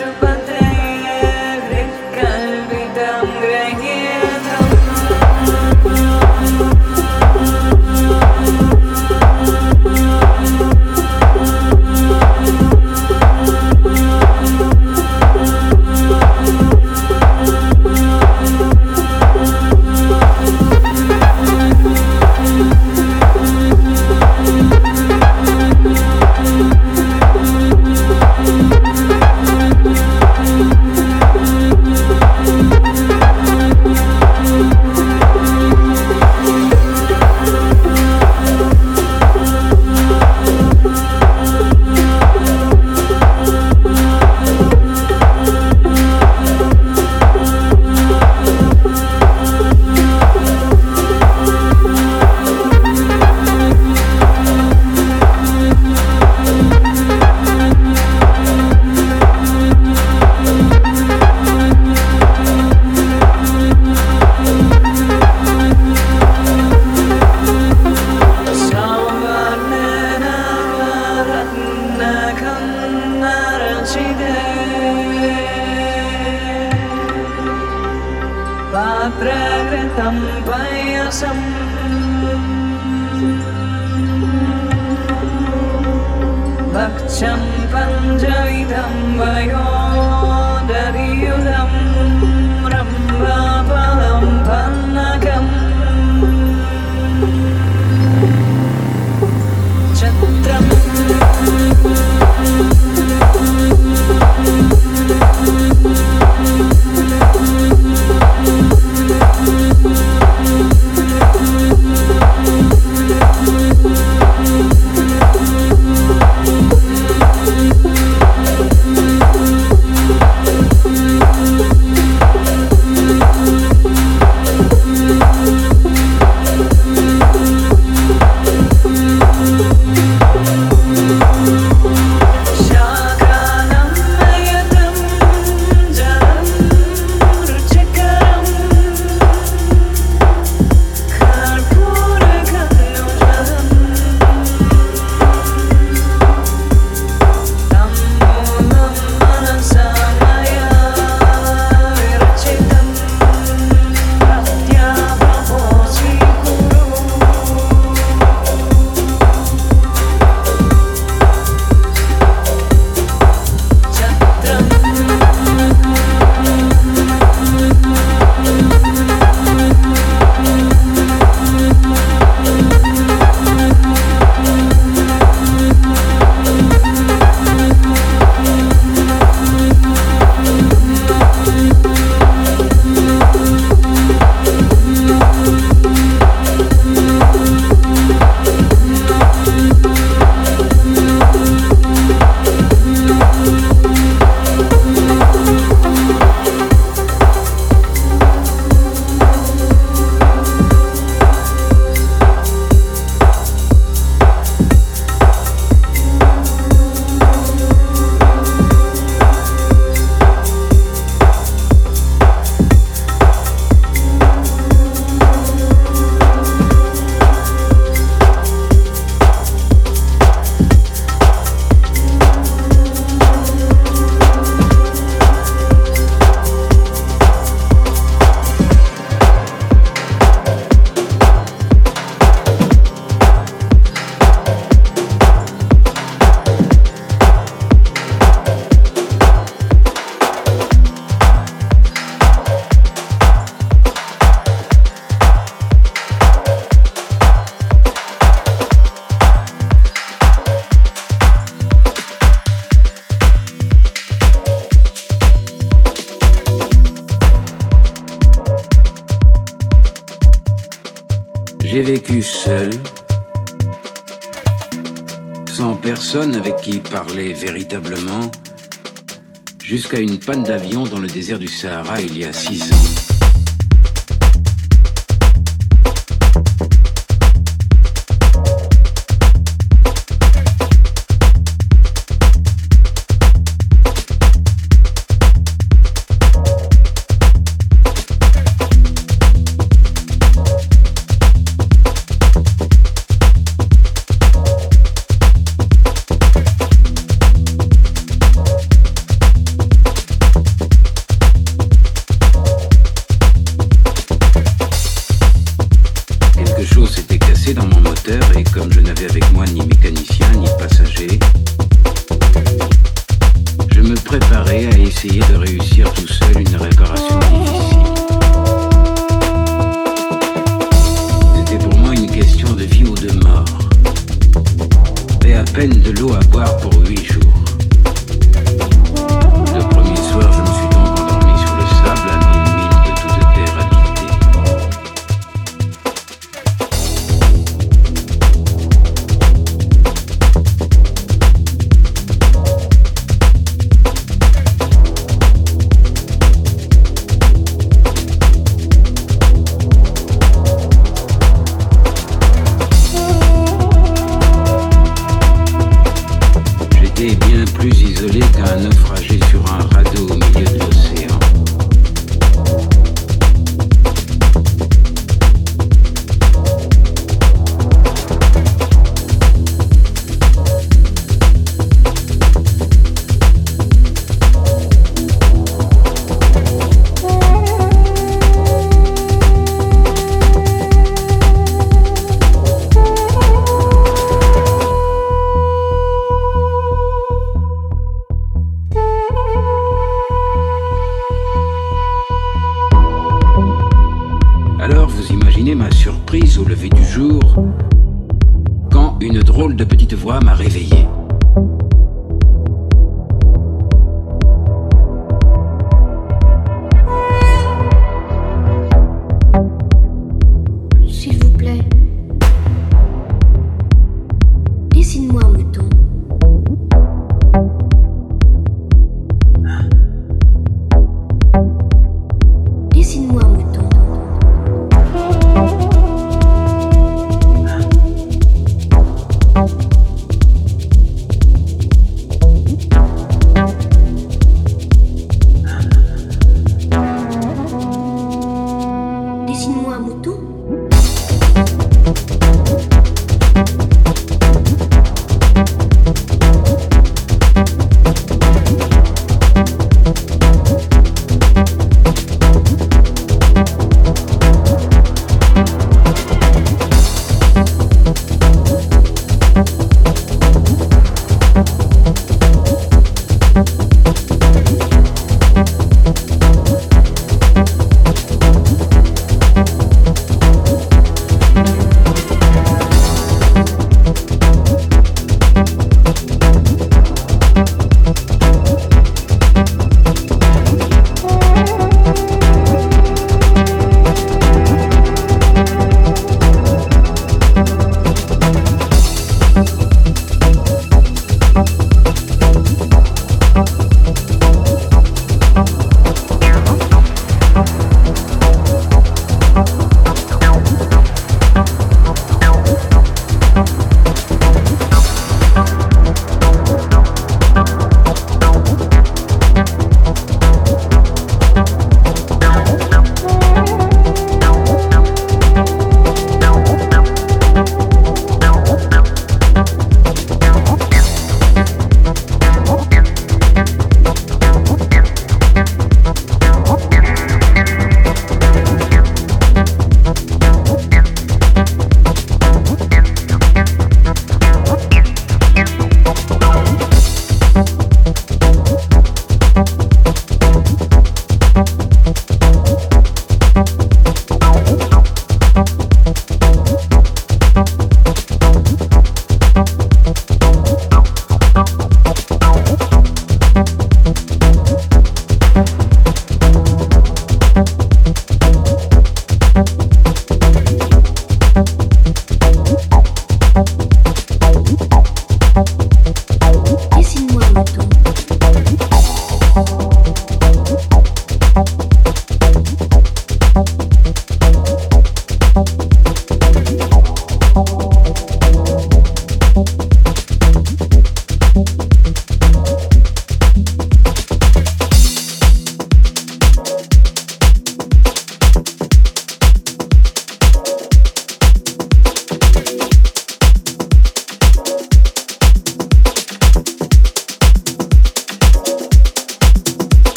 pressure avec qui parler véritablement, jusqu'à une panne d'avion dans le désert du Sahara il y a six ans.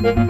Thank